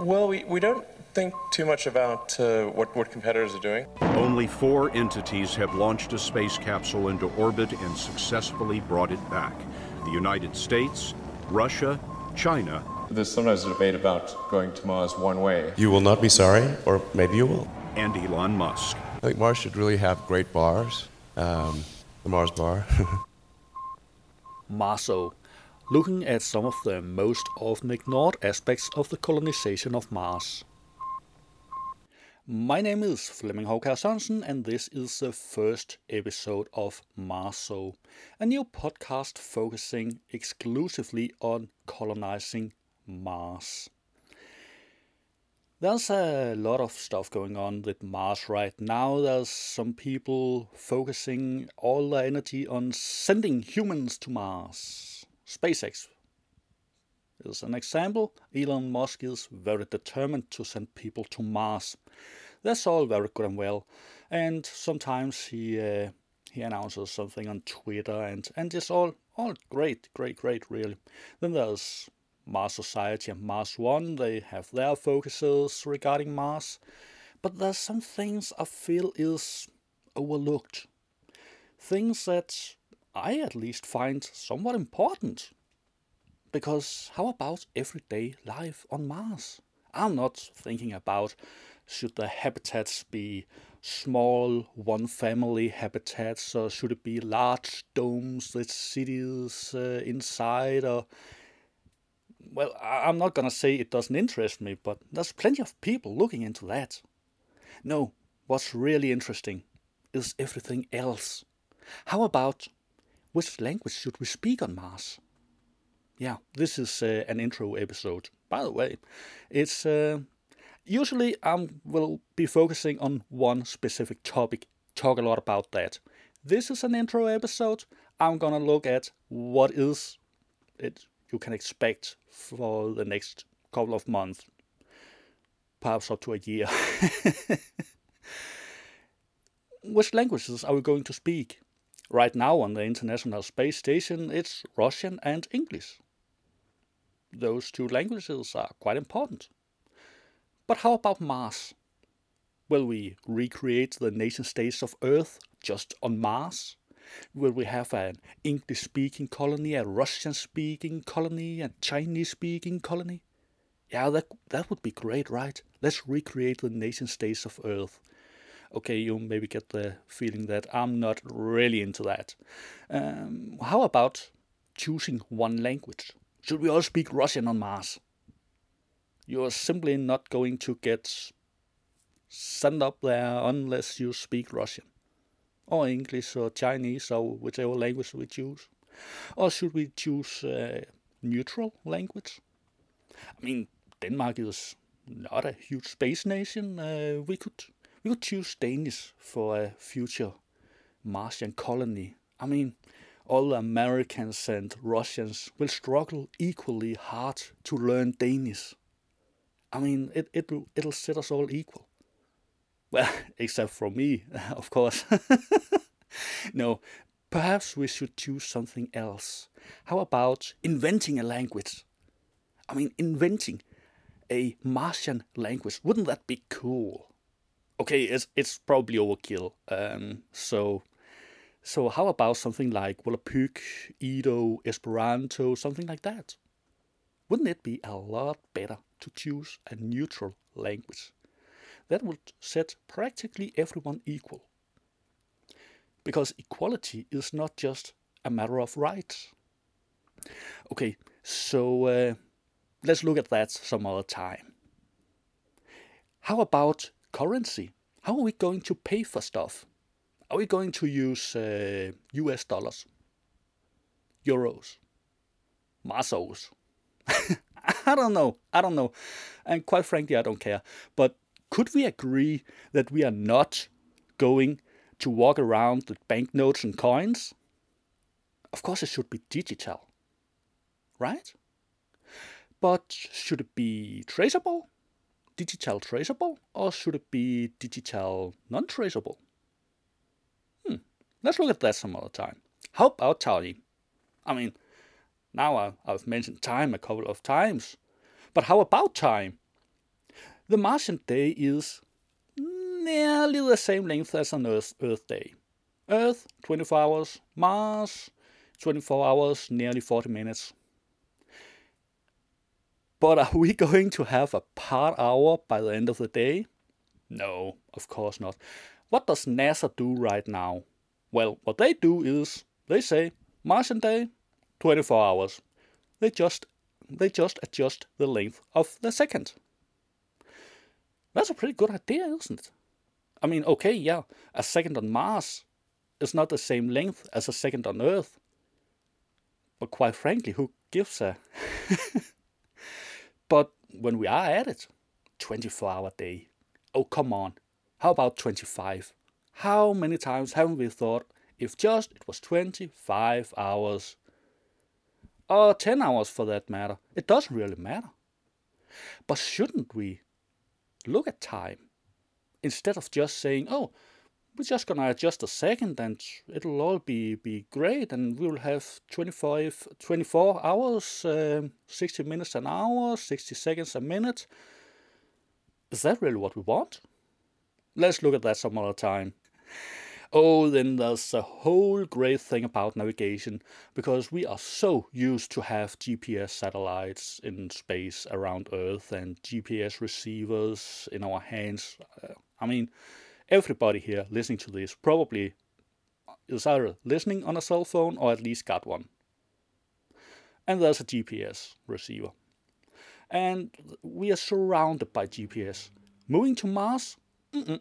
Well, we, we don't think too much about uh, what, what competitors are doing. Only four entities have launched a space capsule into orbit and successfully brought it back the United States, Russia, China. There's sometimes a debate about going to Mars one way. You will not be sorry, or maybe you will. And Elon Musk. I think Mars should really have great bars. Um, the Mars bar. Marso, looking at some of the most often ignored aspects of the colonization of Mars. My name is Flemming Hovkær Sørensen, and this is the first episode of Marso, a new podcast focusing exclusively on colonizing Mars. There's a lot of stuff going on with Mars right now. There's some people focusing all their energy on sending humans to Mars. SpaceX is an example. Elon Musk is very determined to send people to Mars. That's all very good and well. And sometimes he uh, he announces something on Twitter, and and it's all all great, great, great, really. Then there's Mars Society and Mars One. They have their focuses regarding Mars, but there's some things I feel is overlooked. Things that I at least find somewhat important. Because how about everyday life on Mars? I'm not thinking about should the habitats be small one family habitats or should it be large domes with cities uh, inside or well i'm not going to say it doesn't interest me but there's plenty of people looking into that no what's really interesting is everything else how about which language should we speak on mars yeah this is uh, an intro episode by the way it's uh, usually I will be focusing on one specific topic, talk a lot about that. This is an intro episode. I'm gonna look at what is it you can expect for the next couple of months, perhaps up to a year. Which languages are we going to speak? Right now on the International Space Station, it's Russian and English. Those two languages are quite important. But how about Mars? Will we recreate the nation states of Earth just on Mars? Will we have an English speaking colony, a Russian speaking colony, a Chinese speaking colony? Yeah, that, that would be great, right? Let's recreate the nation states of Earth. Okay, you maybe get the feeling that I'm not really into that. Um, how about choosing one language? Should we all speak Russian on Mars? you're simply not going to get sent up there unless you speak Russian or English or Chinese or whichever language we choose. Or should we choose a neutral language? I mean, Denmark is not a huge space nation. Uh, we could we could choose Danish for a future Martian colony. I mean, all Americans and Russians will struggle equally hard to learn Danish. I mean, it, it'll, it'll set us all equal. Well, except for me, of course. no, perhaps we should choose something else. How about inventing a language? I mean, inventing a Martian language. Wouldn't that be cool? Okay, it's it's probably overkill. Um, so, so how about something like Volapük, Ido, Esperanto, something like that? Wouldn't it be a lot better to choose a neutral language. That would set practically everyone equal. Because equality is not just a matter of rights. Okay, so uh, let's look at that some other time. How about currency? How are we going to pay for stuff? Are we going to use uh, US dollars, euros, masos? I don't know. I don't know. And quite frankly, I don't care. But could we agree that we are not going to walk around with banknotes and coins? Of course, it should be digital, right? But should it be traceable, digital traceable, or should it be digital non traceable? Hmm, let's look at that some other time. How about time? I mean, now I've mentioned time a couple of times. But how about time? The Martian day is nearly the same length as an Earth, Earth day. Earth, 24 hours. Mars, 24 hours, nearly 40 minutes. But are we going to have a part hour by the end of the day? No, of course not. What does NASA do right now? Well, what they do is they say Martian day, 24 hours. They just they just adjust the length of the second. That's a pretty good idea, isn't it? I mean, okay, yeah, a second on Mars is not the same length as a second on Earth. But quite frankly, who gives a? but when we are at it, 24 hour day. Oh, come on. How about 25? How many times haven't we thought if just it was 25 hours? Or 10 hours for that matter. It doesn't really matter. But shouldn't we look at time instead of just saying, oh, we're just gonna adjust a second and it'll all be, be great and we'll have 25, 24 hours, um, 60 minutes an hour, 60 seconds a minute. Is that really what we want? Let's look at that some other time. Oh, then there's a whole great thing about navigation because we are so used to have GPS satellites in space around Earth and GPS receivers in our hands. Uh, I mean, everybody here listening to this probably is either listening on a cell phone or at least got one. And there's a GPS receiver. And we are surrounded by GPS. Moving to Mars? Mm-mm.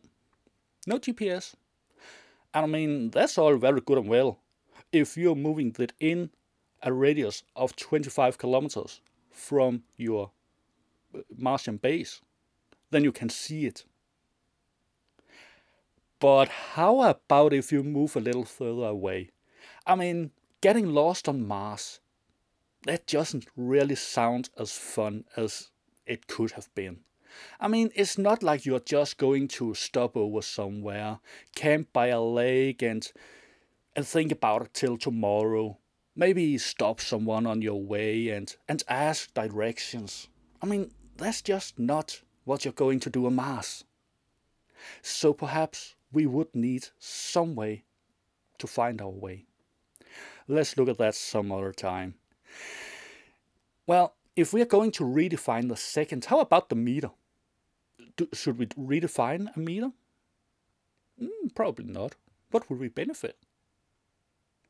No GPS. And I mean, that's all very good and well. If you're moving within a radius of 25 kilometers from your uh, Martian base, then you can see it. But how about if you move a little further away? I mean, getting lost on Mars, that doesn't really sound as fun as it could have been. I mean, it's not like you're just going to stop over somewhere, camp by a lake, and and think about it till tomorrow. Maybe stop someone on your way and and ask directions. I mean, that's just not what you're going to do on Mars. So perhaps we would need some way to find our way. Let's look at that some other time. Well, if we are going to redefine the seconds, how about the meter? Do, should we redefine a meter? Mm, probably not. What would we benefit?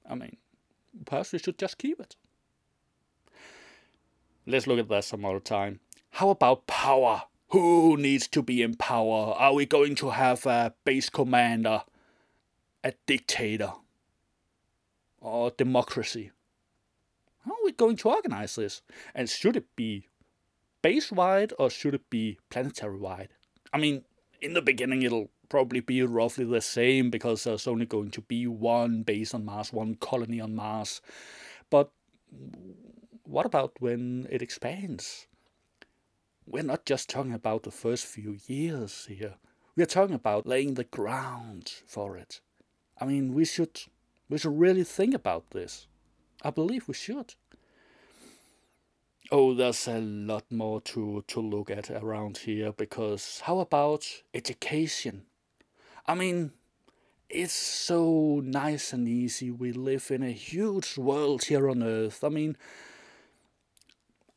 I mean, perhaps we should just keep it. Let's look at that some other time. How about power? Who needs to be in power? Are we going to have a base commander, a dictator, or democracy? How are we going to organize this? And should it be base wide or should it be planetary wide? I mean, in the beginning, it'll probably be roughly the same because there's only going to be one base on Mars, one colony on Mars. But what about when it expands? We're not just talking about the first few years here. We're talking about laying the ground for it. I mean, we should we should really think about this. I believe we should. Oh, there's a lot more to, to look at around here because how about education? I mean, it's so nice and easy. We live in a huge world here on Earth. I mean,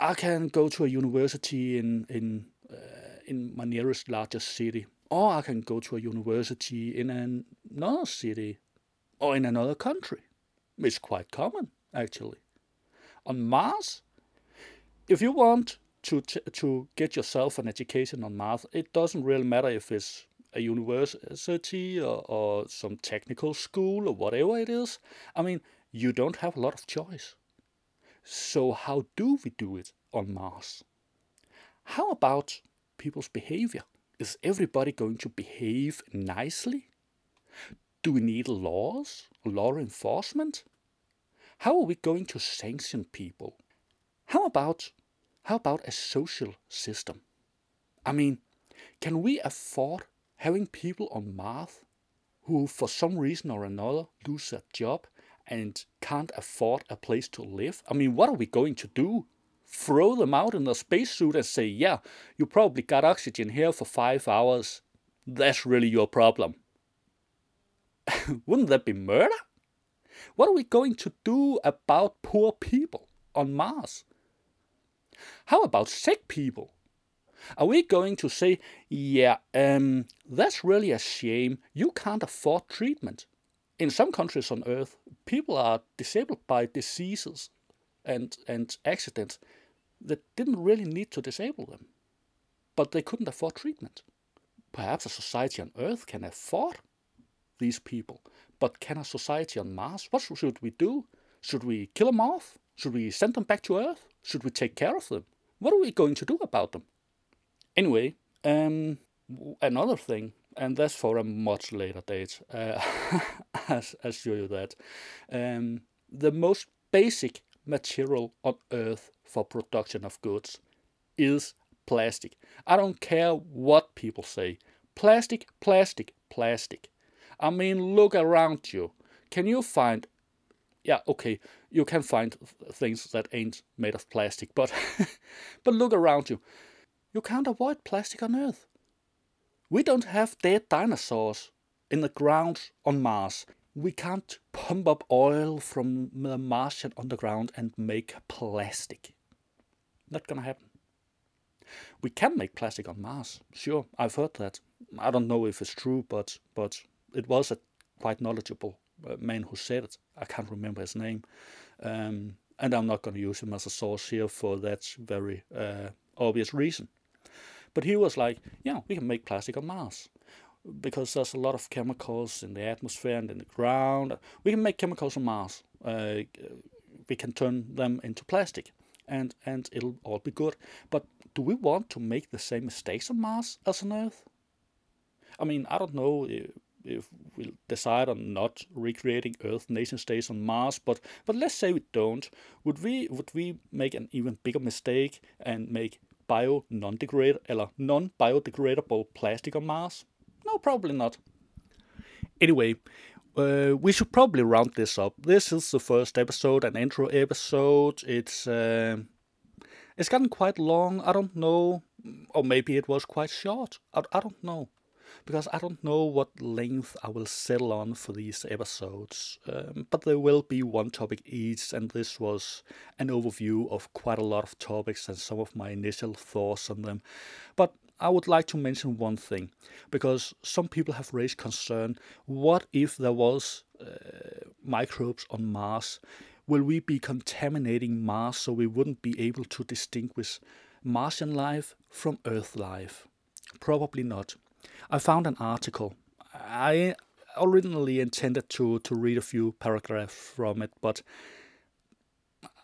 I can go to a university in in uh, in my nearest largest city, or I can go to a university in another city or in another country. It's quite common, actually. On Mars, if you want to to get yourself an education on Mars, it doesn't really matter if it's a university or, or some technical school or whatever it is. I mean, you don't have a lot of choice. So, how do we do it on Mars? How about people's behavior? Is everybody going to behave nicely? Do we need laws, law enforcement? How are we going to sanction people? How about how about a social system? I mean, can we afford having people on Mars who for some reason or another lose their job and can't afford a place to live? I mean, what are we going to do throw them out in a spacesuit and say, yeah, you probably got oxygen here for five hours. That's really your problem. Wouldn't that be murder? What are we going to do about poor people on Mars? How about sick people? Are we going to say, yeah, um, that's really a shame, you can't afford treatment? In some countries on Earth, people are disabled by diseases and, and accidents that didn't really need to disable them, but they couldn't afford treatment. Perhaps a society on Earth can afford these people, but can a society on Mars? What should we do? Should we kill them off? Should we send them back to Earth? Should we take care of them? What are we going to do about them? Anyway, um, another thing, and that's for a much later date. Uh, I'll, I'll you that. Um, the most basic material on Earth for production of goods is plastic. I don't care what people say. Plastic, plastic, plastic. I mean, look around you. Can you find yeah, okay, you can find things that ain't made of plastic, but but look around you. You can't avoid plastic on Earth. We don't have dead dinosaurs in the ground on Mars. We can't pump up oil from the Martian underground and make plastic. Not gonna happen. We can make plastic on Mars, sure. I've heard that. I don't know if it's true, but but it was a quite knowledgeable uh, man who said it. I can't remember his name, um, and I'm not going to use him as a source here for that very uh, obvious reason. But he was like, yeah, we can make plastic on Mars because there's a lot of chemicals in the atmosphere and in the ground. We can make chemicals on Mars. Uh, we can turn them into plastic, and and it'll all be good. But do we want to make the same mistakes on Mars as on Earth? I mean, I don't know if, if we'll decide on not recreating Earth nation states on Mars, but but let's say we don't. Would we would we make an even bigger mistake and make bio non-degrade or non-biodegradable plastic on Mars? No, probably not. Anyway, uh, we should probably round this up. This is the first episode, an intro episode. It's uh, it's gotten quite long. I don't know, or maybe it was quite short. I, I don't know because I don't know what length I will settle on for these episodes. Um, but there will be one topic each, and this was an overview of quite a lot of topics and some of my initial thoughts on them. But I would like to mention one thing because some people have raised concern. What if there was uh, microbes on Mars? Will we be contaminating Mars so we wouldn't be able to distinguish Martian life from Earth life? Probably not. I found an article. I originally intended to, to read a few paragraphs from it, but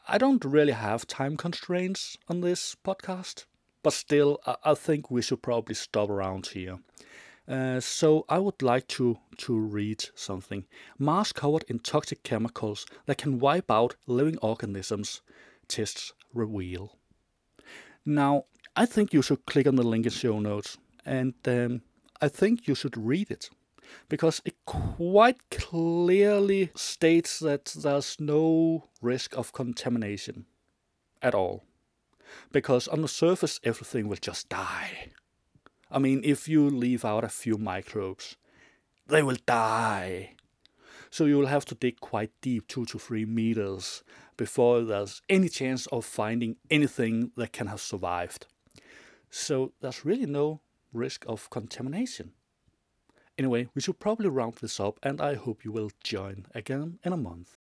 I don't really have time constraints on this podcast. But still, I, I think we should probably stop around here. Uh, so I would like to, to read something. Mars covered in toxic chemicals that can wipe out living organisms, tests reveal. Now, I think you should click on the link in show notes and um, I think you should read it because it quite clearly states that there's no risk of contamination at all. Because on the surface, everything will just die. I mean, if you leave out a few microbes, they will die. So you will have to dig quite deep, two to three meters, before there's any chance of finding anything that can have survived. So there's really no risk of contamination. Anyway, we should probably round this up, and I hope you will join again in a month.